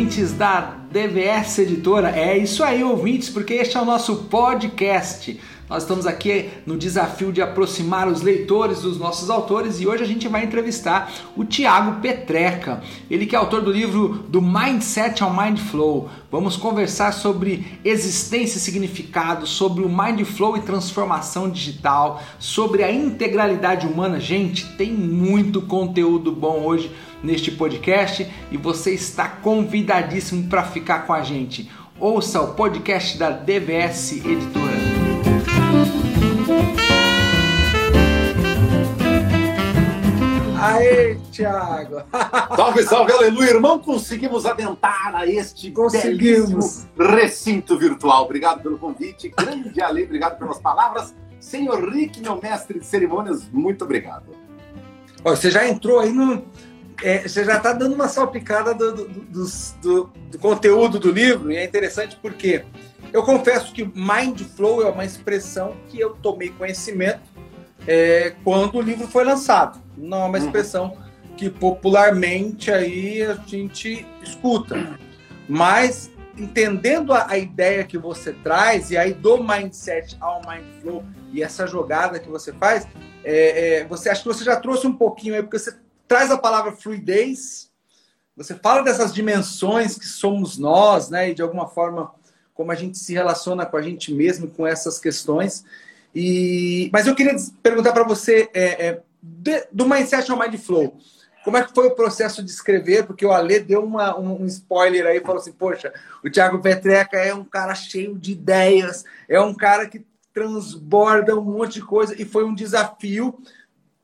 ouvintes da DVS Editora. É isso aí, ouvintes, porque este é o nosso podcast. Nós estamos aqui no desafio de aproximar os leitores dos nossos autores e hoje a gente vai entrevistar o Tiago Petreca. Ele que é autor do livro do Mindset ao Mind Flow. Vamos conversar sobre existência e significado, sobre o Mind Flow e transformação digital, sobre a integralidade humana. Gente, tem muito conteúdo bom hoje neste podcast e você está convidadíssimo para ficar com a gente. Ouça o podcast da DVS Editora. Aê, Thiago! salve, salve, aleluia, irmão! Conseguimos adentrar a este Conseguimos. recinto virtual. Obrigado pelo convite, grande Ale, obrigado pelas palavras. Senhor Rick, meu mestre de cerimônias, muito obrigado. você já entrou aí no. É, você já está dando uma salpicada do, do, do, do, conteúdo do livro, e é interessante porque eu confesso que Mind Flow é uma expressão que eu tomei conhecimento é, quando o livro foi lançado. Não é uma uhum. expressão que popularmente aí a gente escuta. Mas entendendo a, a, ideia que você traz, e aí do mindset ao mindflow, e essa jogada que você faz, é, é, você acha que você já trouxe um pouquinho aí, porque você traz a palavra fluidez, você fala dessas dimensões que somos nós, né? E de alguma forma, como a gente se relaciona com a gente mesmo, com essas questões. E, mas eu queria perguntar para você é, é, de, do Mindset ao Mind Flow. Como é que foi o processo de escrever? Porque o Ale deu uma, um, um, spoiler aí, falou assim, poxa, o Thiago Petreca é um cara cheio de ideias, é um cara que transborda um monte de coisa, e foi um desafio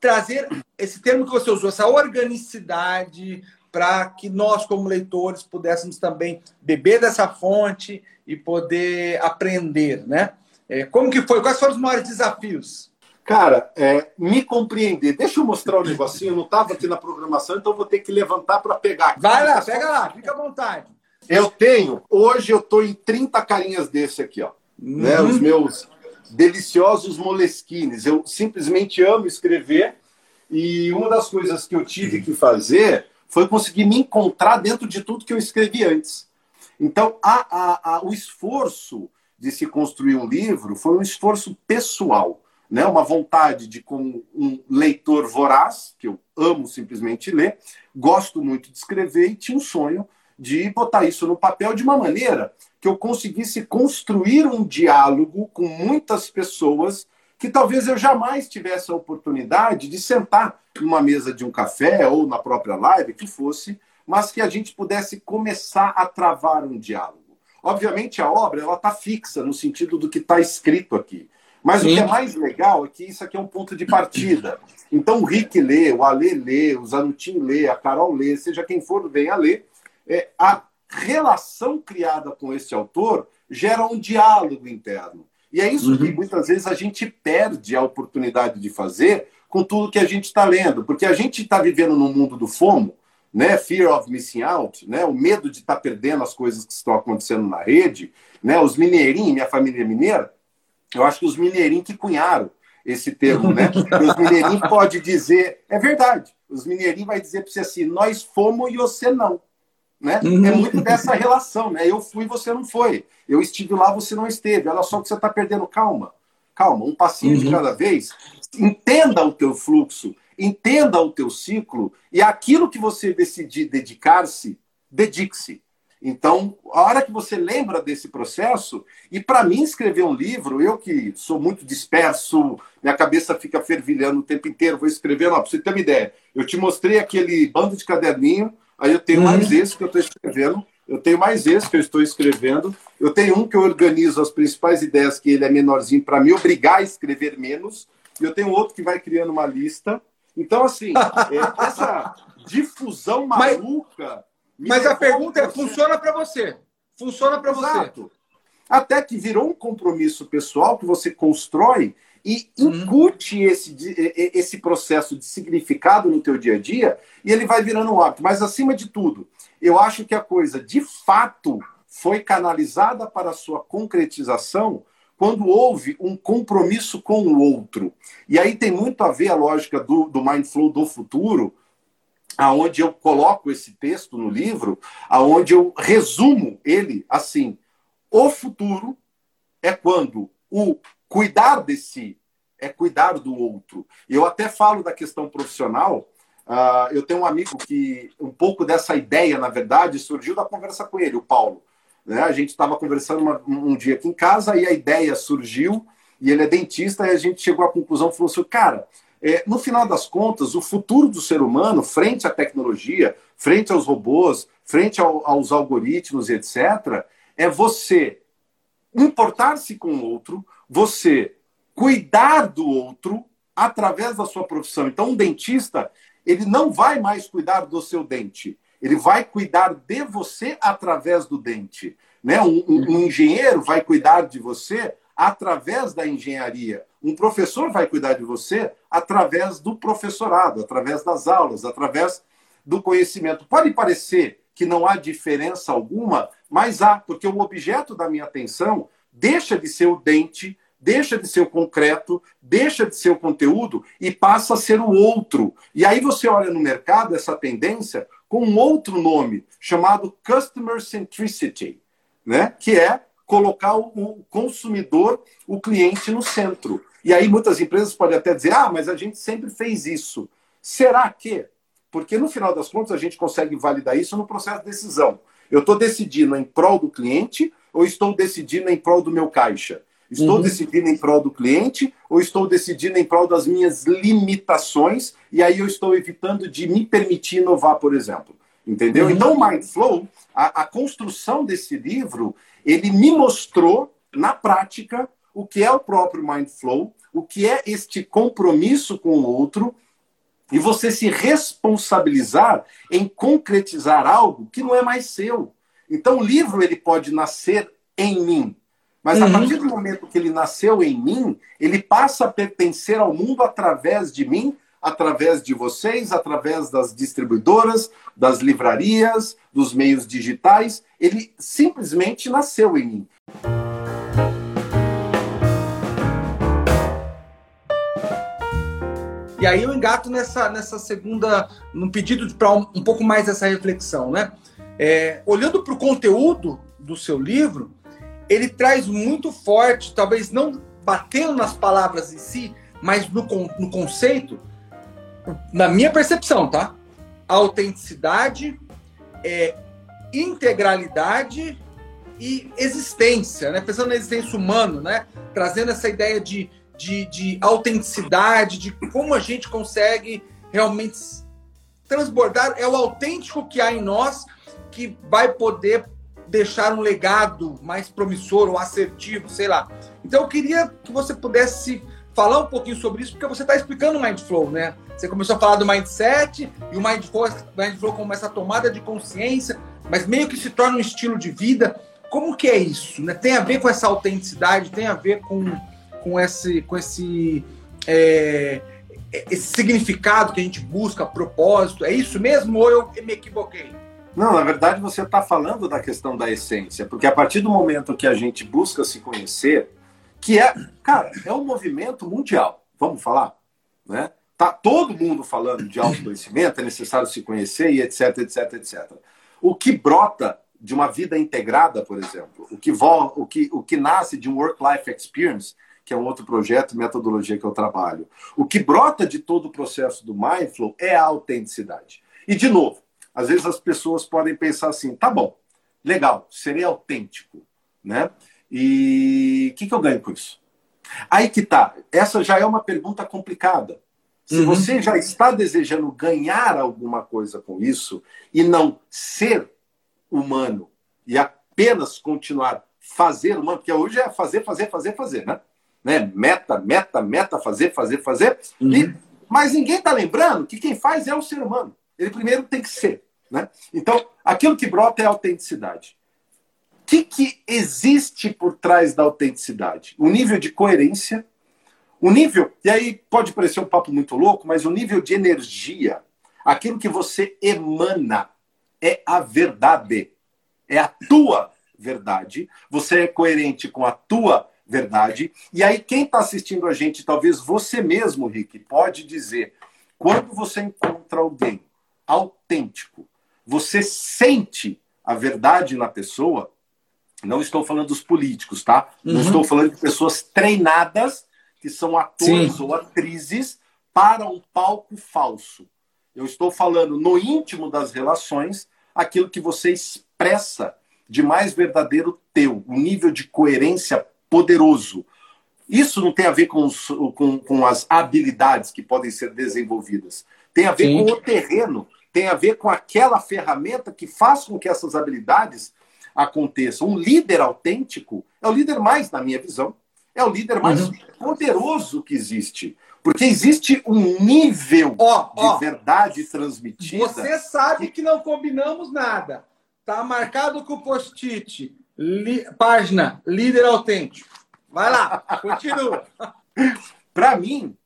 trazer esse termo que você usou, essa organicidade, para que nós, como leitores, pudéssemos também beber dessa fonte e poder aprender, né? É, como que foi? Quais foram os maiores desafios? Cara, é, me compreender. Deixa eu mostrar o um negocinho. Eu não estava aqui na programação, então vou ter que levantar para pegar. Aqui. Vai lá, pega lá, fica à vontade. Eu tenho, hoje eu estou em 30 carinhas desse aqui, ó. Uhum. Né, os meus deliciosos moleskines. Eu simplesmente amo escrever e uma das coisas que eu tive que fazer foi conseguir me encontrar dentro de tudo que eu escrevi antes. Então, a, a, a, o esforço de se construir um livro foi um esforço pessoal, né? uma vontade de, como um leitor voraz, que eu amo simplesmente ler, gosto muito de escrever e tinha um sonho de botar isso no papel de uma maneira que eu conseguisse construir um diálogo com muitas pessoas que talvez eu jamais tivesse a oportunidade de sentar numa mesa de um café ou na própria live, que fosse, mas que a gente pudesse começar a travar um diálogo. Obviamente, a obra ela está fixa no sentido do que está escrito aqui. Mas Sim. o que é mais legal é que isso aqui é um ponto de partida. Então, o Rick lê, o Ale lê, o Zanutin lê, a Carol lê, seja quem for, venha ler. É, a relação criada com este autor gera um diálogo interno. E é isso uhum. que muitas vezes a gente perde a oportunidade de fazer com tudo que a gente está lendo. Porque a gente está vivendo no mundo do FOMO, né? Fear of missing out, né? O medo de estar tá perdendo as coisas que estão acontecendo na rede, né? Os mineirinhos, minha família é mineira, eu acho que os mineirinhos que cunharam esse termo, né? os mineirinhos pode dizer, é verdade. Os mineirinhos vai dizer para você assim, nós fomos e você não, né? Uhum. É muito dessa relação, né? Eu fui, você não foi. Eu estive lá, você não esteve. Olha só que você está perdendo. Calma, calma, um passinho uhum. de cada vez. Entenda o teu fluxo entenda o teu ciclo e aquilo que você decidir dedicar-se, dedique-se. Então, a hora que você lembra desse processo, e para mim escrever um livro, eu que sou muito disperso, minha cabeça fica fervilhando o tempo inteiro, vou escrever, para você ter uma ideia. Eu te mostrei aquele bando de caderninho, aí eu tenho uhum. mais esse que eu estou escrevendo, eu tenho mais esse que eu estou escrevendo, eu tenho um que eu organizo as principais ideias, que ele é menorzinho, para me obrigar a escrever menos, e eu tenho outro que vai criando uma lista, então, assim, é, essa difusão maluca. Mas, mas a pergunta é: funciona para você? Funciona para você? Até que virou um compromisso pessoal que você constrói e uhum. incute esse, esse processo de significado no teu dia a dia e ele vai virando um hábito. Mas, acima de tudo, eu acho que a coisa, de fato, foi canalizada para a sua concretização quando houve um compromisso com o outro. E aí tem muito a ver a lógica do, do Mindflow do futuro, aonde eu coloco esse texto no livro, aonde eu resumo ele assim: o futuro é quando o cuidar de si é cuidar do outro. Eu até falo da questão profissional. Uh, eu tenho um amigo que um pouco dessa ideia, na verdade, surgiu da conversa com ele, o Paulo. Né? A gente estava conversando uma, um dia aqui em casa e a ideia surgiu. E ele é dentista e a gente chegou à conclusão, falou assim, cara, é, no final das contas, o futuro do ser humano, frente à tecnologia, frente aos robôs, frente ao, aos algoritmos, etc., é você importar-se com o outro, você cuidar do outro através da sua profissão. Então, um dentista, ele não vai mais cuidar do seu dente, ele vai cuidar de você através do dente. Né? Um, um, um engenheiro vai cuidar de você através da engenharia. Um professor vai cuidar de você através do professorado, através das aulas, através do conhecimento. Pode parecer que não há diferença alguma, mas há, porque o objeto da minha atenção deixa de ser o dente, deixa de ser o concreto, deixa de ser o conteúdo e passa a ser o outro. E aí você olha no mercado essa tendência com um outro nome, chamado Customer Centricity, né? que é colocar o consumidor, o cliente no centro. E aí muitas empresas podem até dizer: ah, mas a gente sempre fez isso. Será que? Porque no final das contas a gente consegue validar isso no processo de decisão. Eu estou decidindo em prol do cliente ou estou decidindo em prol do meu caixa? Estou uhum. decidindo em prol do cliente ou estou decidindo em prol das minhas limitações e aí eu estou evitando de me permitir inovar, por exemplo? Entendeu? Uhum. Então, o Mindflow, a, a construção desse livro, ele me mostrou, na prática, o que é o próprio Mindflow, o que é este compromisso com o outro, e você se responsabilizar em concretizar algo que não é mais seu. Então, o livro ele pode nascer em mim, mas a uhum. partir do momento que ele nasceu em mim, ele passa a pertencer ao mundo através de mim, através de vocês, através das distribuidoras, das livrarias, dos meios digitais. Ele simplesmente nasceu em mim. E aí eu engato nessa, nessa segunda, no pedido para um, um, pouco mais dessa reflexão, né? É, olhando para o conteúdo do seu livro, ele traz muito forte, talvez não batendo nas palavras em si, mas no, no conceito, na minha percepção, tá? Autenticidade, é, integralidade e existência, né? Pensando na existência humana, né? Trazendo essa ideia de, de, de autenticidade, de como a gente consegue realmente transbordar. É o autêntico que há em nós que vai poder deixar um legado mais promissor ou assertivo, sei lá. Então eu queria que você pudesse falar um pouquinho sobre isso, porque você está explicando o Mindflow, né? Você começou a falar do mindset e o Mindflow, Mindflow como essa tomada de consciência, mas meio que se torna um estilo de vida. Como que é isso? Né? Tem a ver com essa autenticidade, tem a ver com, com esse, com esse, é, esse significado que a gente busca, propósito. É isso mesmo ou eu me equivoquei? Não, na verdade você está falando da questão da essência, porque a partir do momento que a gente busca se conhecer, que é, cara, é um movimento mundial, vamos falar, né? Tá todo mundo falando de autoconhecimento, é necessário se conhecer e etc, etc, etc. O que brota de uma vida integrada, por exemplo, o que, vo, o que, o que nasce de um work-life experience, que é um outro projeto, metodologia que eu trabalho, o que brota de todo o processo do Mindflow é a autenticidade. E, de novo, às vezes as pessoas podem pensar assim, tá bom, legal, serei autêntico, né? E o que, que eu ganho com isso? Aí que tá. Essa já é uma pergunta complicada. Se uhum. você já está desejando ganhar alguma coisa com isso e não ser humano e apenas continuar fazer humano, porque hoje é fazer, fazer, fazer, fazer, né? né? Meta, meta, meta, fazer, fazer, fazer. Uhum. E, mas ninguém está lembrando que quem faz é o ser humano. Ele primeiro tem que ser. Né? Então, aquilo que brota é autenticidade que, que existe por trás da autenticidade? O nível de coerência, o nível, e aí pode parecer um papo muito louco, mas o nível de energia, aquilo que você emana, é a verdade, é a tua verdade. Você é coerente com a tua verdade. E aí, quem está assistindo a gente, talvez você mesmo, Rick, pode dizer: quando você encontra alguém autêntico. Você sente a verdade na pessoa. Não estou falando dos políticos, tá? Uhum. Não estou falando de pessoas treinadas que são atores Sim. ou atrizes para um palco falso. Eu estou falando no íntimo das relações aquilo que você expressa de mais verdadeiro teu, um nível de coerência poderoso. Isso não tem a ver com, os, com, com as habilidades que podem ser desenvolvidas. Tem a ver Sim. com o terreno, tem a ver com aquela ferramenta que faz com que essas habilidades aconteçam. Um líder autêntico é o líder mais, na minha visão, é o líder mais uhum. poderoso que existe. Porque existe um nível oh, de oh, verdade transmitida. Você sabe que não combinamos nada. Tá marcado com post-it. Li, página Líder Autêntico. Vai lá, continua. Para mim,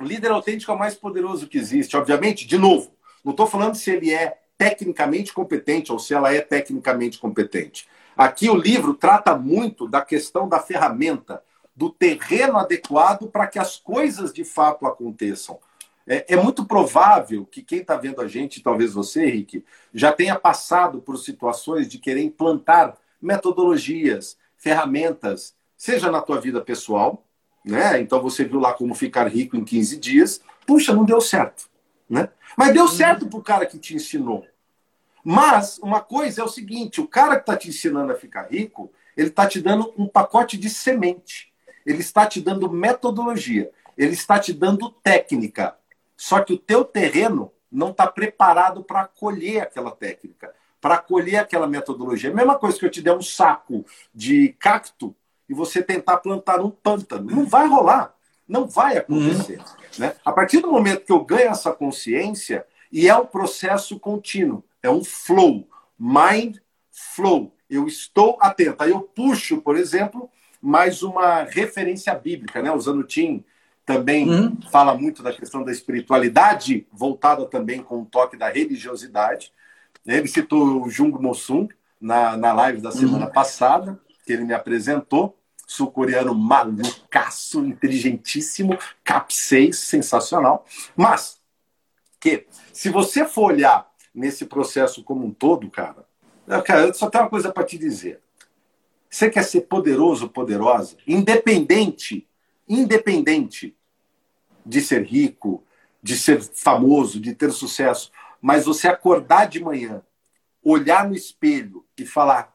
o líder autêntico é o mais poderoso que existe. Obviamente, de novo, não estou falando se ele é tecnicamente competente ou se ela é tecnicamente competente. Aqui o livro trata muito da questão da ferramenta, do terreno adequado para que as coisas de fato aconteçam. É, é muito provável que quem está vendo a gente, talvez você, Henrique, já tenha passado por situações de querer implantar metodologias, ferramentas, seja na tua vida pessoal, né? Então você viu lá como ficar rico em 15 dias. Puxa, não deu certo, né? Mas deu certo para o cara que te ensinou. Mas uma coisa é o seguinte: o cara que está te ensinando a ficar rico, ele está te dando um pacote de semente. Ele está te dando metodologia. Ele está te dando técnica. Só que o teu terreno não está preparado para acolher aquela técnica, para acolher aquela metodologia. A mesma coisa que eu te der um saco de cacto e você tentar plantar um pântano. Não vai rolar. Não vai acontecer. Uhum. Né? A partir do momento que eu ganho essa consciência, e é um processo contínuo, é um flow, mind flow. Eu estou atento. Aí eu puxo, por exemplo, mais uma referência bíblica, né? O Zanutin também uhum. fala muito da questão da espiritualidade, voltada também com o toque da religiosidade. Ele citou o Jung Mosung na, na live da semana uhum. passada, que ele me apresentou sul-coreano malucaço, inteligentíssimo, cap 6, sensacional. Mas, que se você for olhar nesse processo como um todo, cara, cara eu só tenho uma coisa para te dizer. Você quer ser poderoso, poderosa, independente, independente de ser rico, de ser famoso, de ter sucesso, mas você acordar de manhã, olhar no espelho e falar: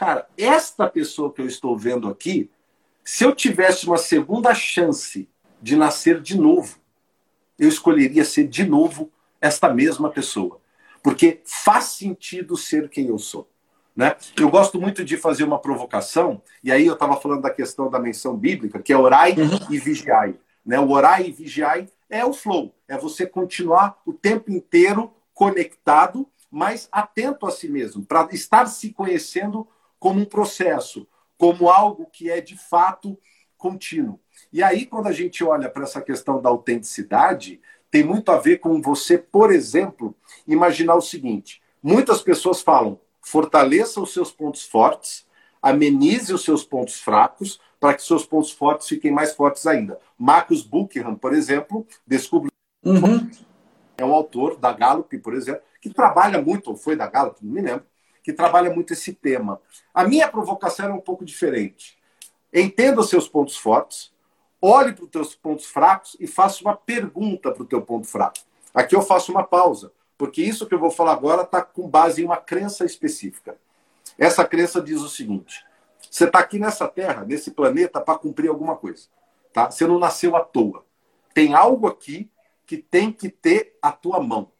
Cara, esta pessoa que eu estou vendo aqui, se eu tivesse uma segunda chance de nascer de novo, eu escolheria ser de novo esta mesma pessoa. Porque faz sentido ser quem eu sou. Né? Eu gosto muito de fazer uma provocação, e aí eu estava falando da questão da menção bíblica, que é orai uhum. e vigiai. Né? O orai e vigiai é o flow, é você continuar o tempo inteiro conectado, mas atento a si mesmo, para estar se conhecendo como um processo, como algo que é de fato contínuo. E aí, quando a gente olha para essa questão da autenticidade, tem muito a ver com você, por exemplo, imaginar o seguinte: muitas pessoas falam, fortaleça os seus pontos fortes, amenize os seus pontos fracos, para que seus pontos fortes fiquem mais fortes ainda. Marcus Buckingham, por exemplo, descobriu. Uhum. É um autor da Gallup, por exemplo, que trabalha muito, ou foi da Gallup, não me lembro, que trabalha muito esse tema. A minha provocação era um pouco diferente. Entenda os seus pontos fortes, olhe para os teus pontos fracos e faça uma pergunta para o teu ponto fraco. Aqui eu faço uma pausa, porque isso que eu vou falar agora está com base em uma crença específica. Essa crença diz o seguinte: você está aqui nessa Terra, nesse planeta, para cumprir alguma coisa. Tá? Você não nasceu à toa. Tem algo aqui que tem que ter a tua mão.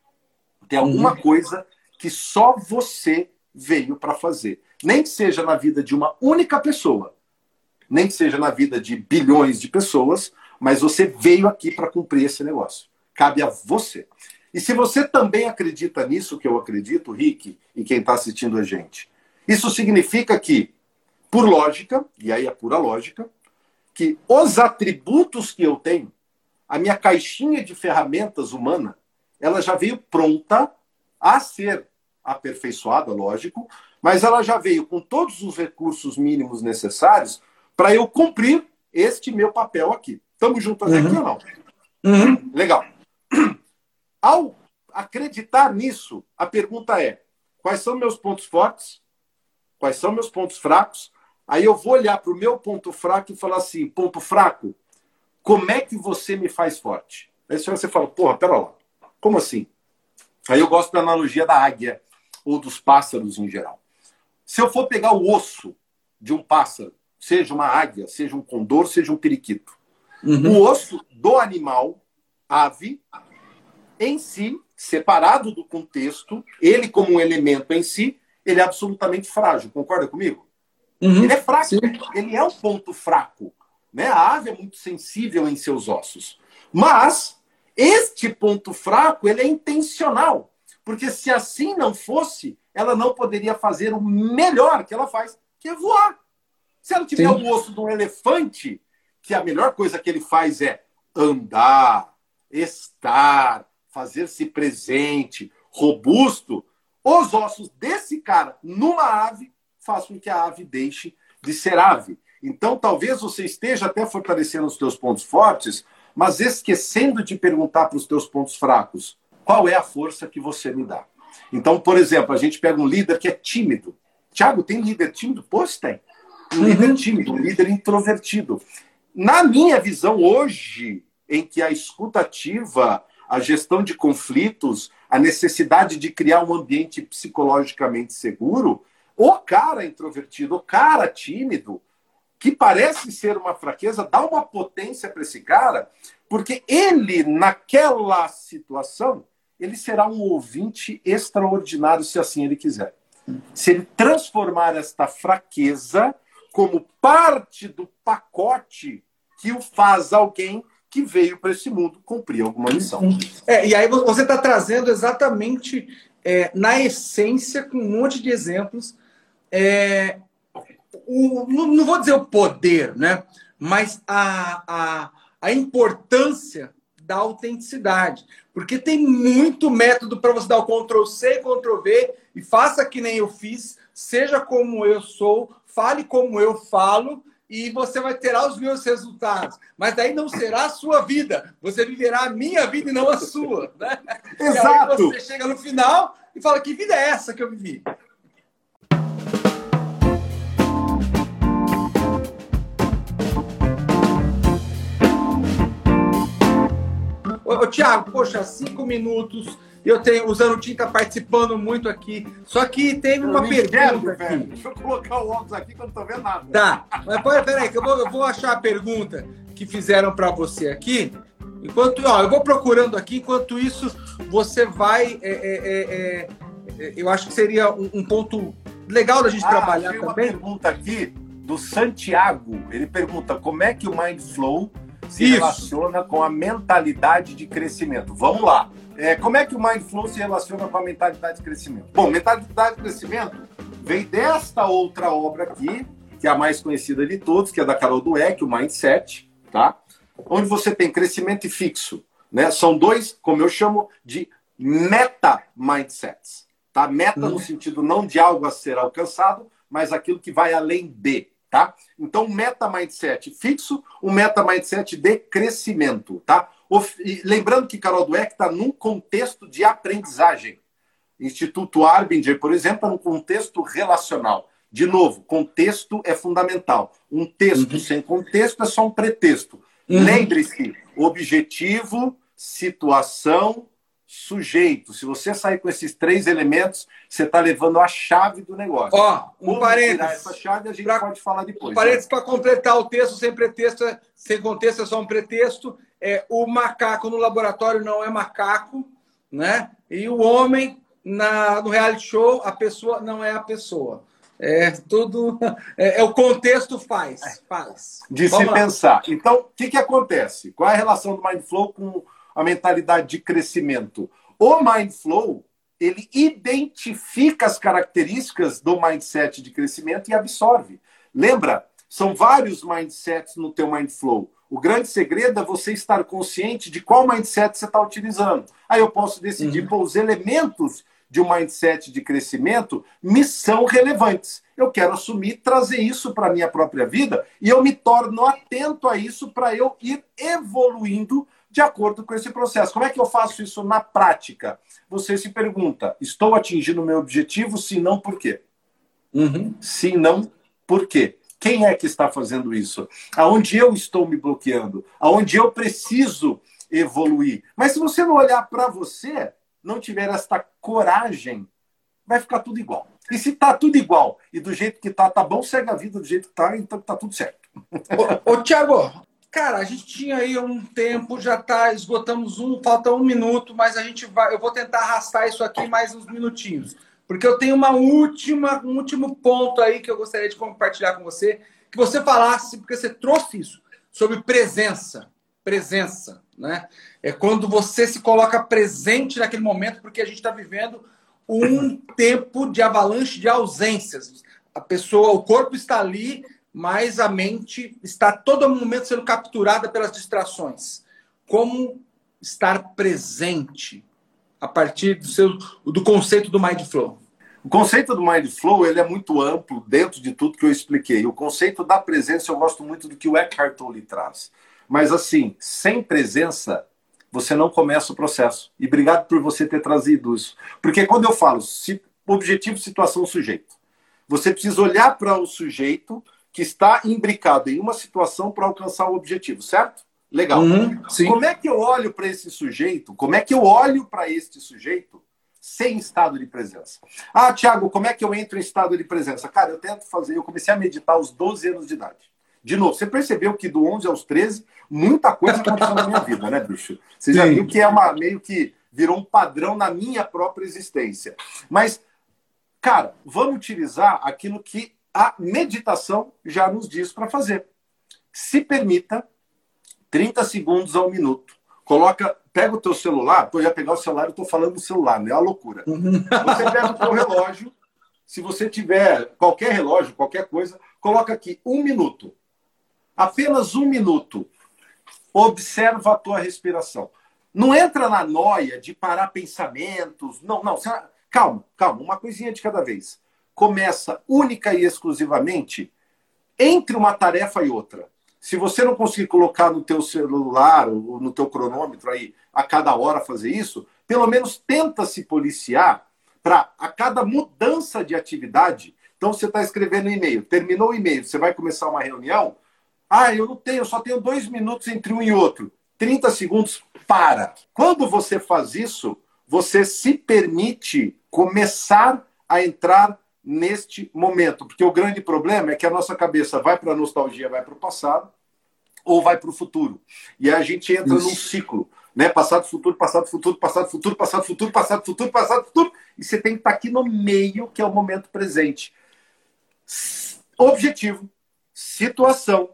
Tem alguma uhum. coisa que só você veio para fazer. Nem que seja na vida de uma única pessoa, nem que seja na vida de bilhões de pessoas, mas você veio aqui para cumprir esse negócio. Cabe a você. E se você também acredita nisso que eu acredito, Rick, e quem está assistindo a gente, isso significa que, por lógica, e aí é pura lógica, que os atributos que eu tenho, a minha caixinha de ferramentas humana, ela já veio pronta a ser aperfeiçoada, lógico, mas ela já veio com todos os recursos mínimos necessários para eu cumprir este meu papel aqui. Estamos juntos uhum. aqui ou não? Uhum. Legal. Ao acreditar nisso, a pergunta é: quais são meus pontos fortes? Quais são meus pontos fracos? Aí eu vou olhar para o meu ponto fraco e falar assim: ponto fraco, como é que você me faz forte? Aí você fala: porra, pera lá, como assim? Aí eu gosto da analogia da águia ou dos pássaros em geral. Se eu for pegar o osso de um pássaro, seja uma águia, seja um condor, seja um periquito, uhum. o osso do animal, ave, em si, separado do contexto, ele como um elemento em si, ele é absolutamente frágil. Concorda comigo? Uhum. Ele é fraco, Sim. ele é um ponto fraco. Né? A ave é muito sensível em seus ossos. Mas este ponto fraco ele é intencional. Porque se assim não fosse, ela não poderia fazer o melhor que ela faz, que é voar. Se ela tiver Sim. o osso de um elefante, que a melhor coisa que ele faz é andar, estar, fazer-se presente, robusto, os ossos desse cara numa ave façam com que a ave deixe de ser ave. Então, talvez você esteja até fortalecendo os teus pontos fortes, mas esquecendo de perguntar para os teus pontos fracos qual é a força que você me dá. Então, por exemplo, a gente pega um líder que é tímido. Tiago, tem líder tímido? Pois tem. Um líder uhum. tímido, um líder introvertido. Na minha visão, hoje, em que a escutativa a gestão de conflitos, a necessidade de criar um ambiente psicologicamente seguro, o cara introvertido, o cara tímido, que parece ser uma fraqueza, dá uma potência para esse cara, porque ele, naquela situação, ele será um ouvinte extraordinário se assim ele quiser. Se ele transformar esta fraqueza como parte do pacote que o faz alguém que veio para esse mundo cumprir alguma missão. É, e aí você está trazendo exatamente é, na essência, com um monte de exemplos, é, o, não, vou dizer o poder, né? mas a, a, a importância da autenticidade. Porque tem muito método para você dar o Ctrl C, Ctrl V e faça que nem eu fiz, seja como eu sou, fale como eu falo, e você vai ter os meus resultados. Mas daí não será a sua vida. Você viverá a minha vida e não a sua. Né? Exato. E aí você chega no final e fala: que vida é essa que eu vivi? Ô, Tiago, poxa, cinco minutos eu tenho, o Zanutin está participando muito aqui. Só que teve uma pergunta aqui. Deixa eu colocar o óculos aqui que eu não estou vendo nada. Tá, mas peraí, que eu vou, eu vou achar a pergunta que fizeram para você aqui. Enquanto, ó, eu vou procurando aqui, enquanto isso, você vai. É, é, é, é eu acho que seria um, um, ponto legal da gente ah, trabalhar tem também. uma pergunta aqui do Santiago. Ele pergunta como é que o Mindflow se isso. relaciona com a mentalidade de crescimento. Vamos lá. É, como é que o Mindflow se relaciona com a mentalidade de crescimento? Bom, mentalidade de crescimento vem desta outra obra aqui, que é a mais conhecida de todos, que é da Carol Dweck, o Mindset, tá? Onde você tem crescimento e fixo, né? São dois, como eu chamo, de meta mindsets, tá? Meta no uhum. sentido não de algo a ser alcançado, mas aquilo que vai além de, tá? Então, meta mindset fixo, o meta mindset de crescimento, tá? lembrando que Carol Dweck está num contexto de aprendizagem. Instituto Arbinger, por exemplo, está num contexto relacional. De novo, contexto é fundamental. Um texto uhum. sem contexto é só um pretexto. Uhum. Lembre-se, objetivo, situação, sujeito. Se você sair com esses três elementos, você está levando a chave do negócio. Ó, um Como parênteses. essa chave a gente pra, pode falar depois. Um parênteses né? para completar o texto, sem pretexto, é, sem contexto é só um pretexto é, o macaco no laboratório não é macaco, né? E o homem na, no reality show, a pessoa não é a pessoa. É tudo. É, é o contexto faz. faz. De Vamos se lá. pensar. Então, o que, que acontece? Qual é a relação do Mindflow com a mentalidade de crescimento? O Mindflow ele identifica as características do mindset de crescimento e absorve. Lembra? São vários mindsets no teu Mindflow. O grande segredo é você estar consciente de qual mindset você está utilizando. Aí eu posso decidir, uhum. pô, os elementos de um mindset de crescimento me são relevantes. Eu quero assumir, trazer isso para a minha própria vida e eu me torno atento a isso para eu ir evoluindo de acordo com esse processo. Como é que eu faço isso na prática? Você se pergunta: estou atingindo o meu objetivo? Se não, por quê? Uhum. Se não, por quê? Quem é que está fazendo isso? Aonde eu estou me bloqueando? Aonde eu preciso evoluir? Mas se você não olhar para você, não tiver esta coragem, vai ficar tudo igual. E se tá tudo igual e do jeito que tá, tá bom, segue a vida do jeito que tá, então tá tudo certo. ô, ô Tiago, cara, a gente tinha aí um tempo, já tá, esgotamos um, falta um minuto, mas a gente vai, eu vou tentar arrastar isso aqui mais uns minutinhos. Porque eu tenho uma última, um último ponto aí que eu gostaria de compartilhar com você, que você falasse, porque você trouxe isso, sobre presença. Presença, né? É quando você se coloca presente naquele momento, porque a gente está vivendo um tempo de avalanche de ausências. A pessoa, o corpo está ali, mas a mente está todo momento sendo capturada pelas distrações. Como estar presente a partir do seu do conceito do mind flow? O conceito do Mind Flow ele é muito amplo dentro de tudo que eu expliquei. O conceito da presença eu gosto muito do que o Eckhart Tolle traz. Mas assim, sem presença você não começa o processo. E obrigado por você ter trazido isso. Porque quando eu falo objetivo, situação, sujeito, você precisa olhar para o sujeito que está imbricado em uma situação para alcançar o objetivo, certo? Legal. Uhum, Como é que eu olho para esse sujeito? Como é que eu olho para este sujeito sem estado de presença. Ah, Tiago, como é que eu entro em estado de presença? Cara, eu tento fazer, eu comecei a meditar aos 12 anos de idade. De novo, você percebeu que do 11 aos 13, muita coisa aconteceu na minha vida, né, bicho? Você já Sim. viu que é uma, meio que virou um padrão na minha própria existência. Mas, cara, vamos utilizar aquilo que a meditação já nos diz para fazer. Se permita 30 segundos ao minuto. Coloca pega o teu celular, eu ia pegar o celular, eu estou falando do celular, né? É uma loucura. Você pega o teu relógio, se você tiver qualquer relógio, qualquer coisa, coloca aqui um minuto. Apenas um minuto. Observa a tua respiração. Não entra na noia de parar pensamentos. Não, não. Calma, calma. Uma coisinha de cada vez. Começa única e exclusivamente entre uma tarefa e outra. Se você não conseguir colocar no teu celular ou no teu cronômetro aí a cada hora fazer isso, pelo menos tenta se policiar para a cada mudança de atividade. Então você está escrevendo um e-mail, terminou o e-mail, você vai começar uma reunião. Ah, eu não tenho, eu só tenho dois minutos entre um e outro. 30 segundos, para. Quando você faz isso, você se permite começar a entrar neste momento. Porque o grande problema é que a nossa cabeça vai para a nostalgia, vai para o passado, ou vai para o futuro. E a gente entra Isso. num ciclo. Né? Passado, futuro, passado, futuro, passado, futuro, passado, futuro, passado, futuro, passado, futuro. E você tem que estar aqui no meio, que é o momento presente. Objetivo, situação,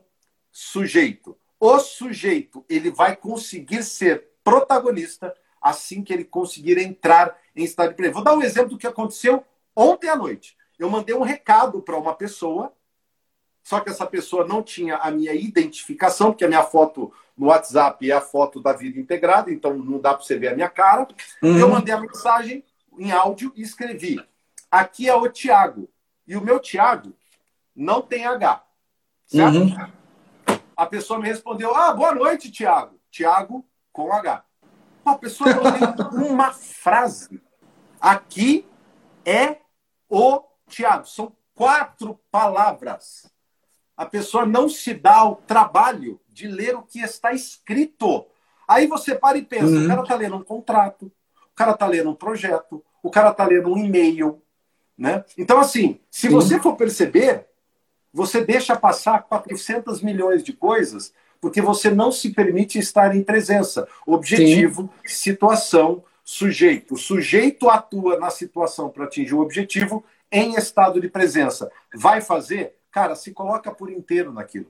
sujeito. O sujeito, ele vai conseguir ser protagonista assim que ele conseguir entrar em estado de presença. Vou dar um exemplo do que aconteceu ontem à noite eu mandei um recado para uma pessoa, só que essa pessoa não tinha a minha identificação, porque a minha foto no WhatsApp é a foto da vida integrada, então não dá para você ver a minha cara. Uhum. Eu mandei a mensagem em áudio e escrevi: Aqui é o Tiago. E o meu Tiago não tem H. Certo? Uhum. A pessoa me respondeu: Ah, boa noite, Tiago. Tiago com H. A pessoa não tem uma frase. Aqui é o Tiago, são quatro palavras. A pessoa não se dá o trabalho de ler o que está escrito. Aí você para e pensa: uhum. o cara está lendo um contrato, o cara está lendo um projeto, o cara está lendo um e-mail. Né? Então, assim, se Sim. você for perceber, você deixa passar 400 milhões de coisas porque você não se permite estar em presença. Objetivo, Sim. situação, sujeito. O sujeito atua na situação para atingir o objetivo em estado de presença. Vai fazer? Cara, se coloca por inteiro naquilo.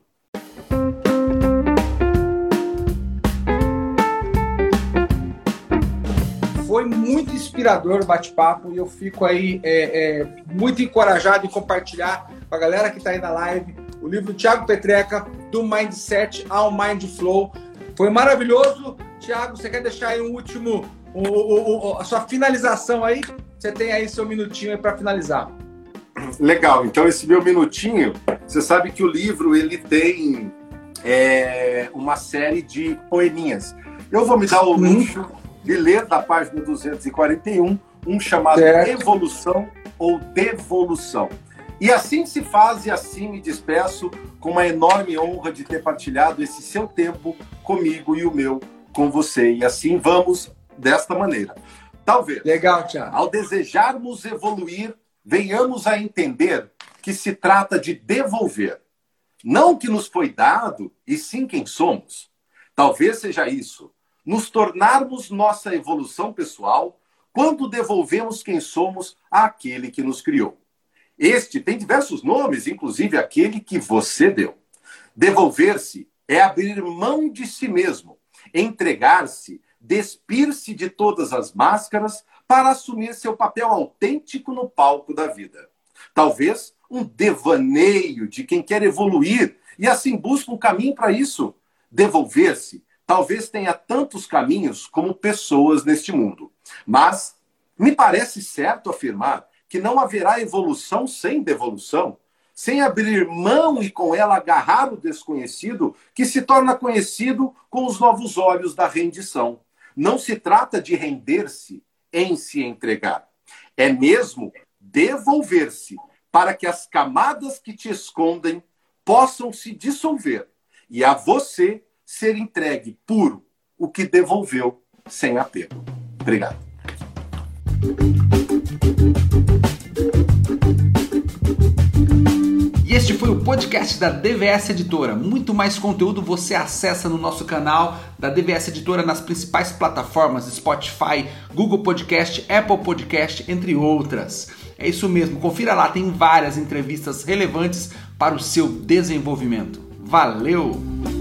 Foi muito inspirador o bate-papo e eu fico aí é, é, muito encorajado em compartilhar com a galera que está aí na live o livro do Thiago Petreca, do Mindset ao Mind Flow. Foi maravilhoso. Thiago, você quer deixar aí um último, o, o, o, a sua finalização aí? Você tem aí seu minutinho para finalizar. Legal. Então esse meu minutinho, você sabe que o livro ele tem é, uma série de poeminhas. eu vou me dar o luxo hum. de ler da página 241 um chamado certo. Evolução ou Devolução. E assim se faz e assim me despeço com uma enorme honra de ter partilhado esse seu tempo comigo e o meu com você. E assim vamos desta maneira. Talvez. Legal, Tiago. Ao desejarmos evoluir, venhamos a entender que se trata de devolver. Não o que nos foi dado, e sim quem somos. Talvez seja isso. Nos tornarmos nossa evolução pessoal quando devolvemos quem somos àquele que nos criou. Este tem diversos nomes, inclusive aquele que você deu. Devolver-se é abrir mão de si mesmo, entregar-se, despir-se de todas as máscaras para assumir seu papel autêntico no palco da vida. Talvez um devaneio de quem quer evoluir e assim busca um caminho para isso. Devolver-se talvez tenha tantos caminhos como pessoas neste mundo. Mas me parece certo afirmar que não haverá evolução sem devolução, sem abrir mão e com ela agarrar o desconhecido, que se torna conhecido com os novos olhos da rendição. Não se trata de render-se em se entregar, é mesmo devolver-se para que as camadas que te escondem possam se dissolver e a você ser entregue puro o que devolveu sem apego. Obrigado. Foi o podcast da DVS Editora. Muito mais conteúdo você acessa no nosso canal da DVS Editora nas principais plataformas Spotify, Google Podcast, Apple Podcast, entre outras. É isso mesmo, confira lá, tem várias entrevistas relevantes para o seu desenvolvimento. Valeu!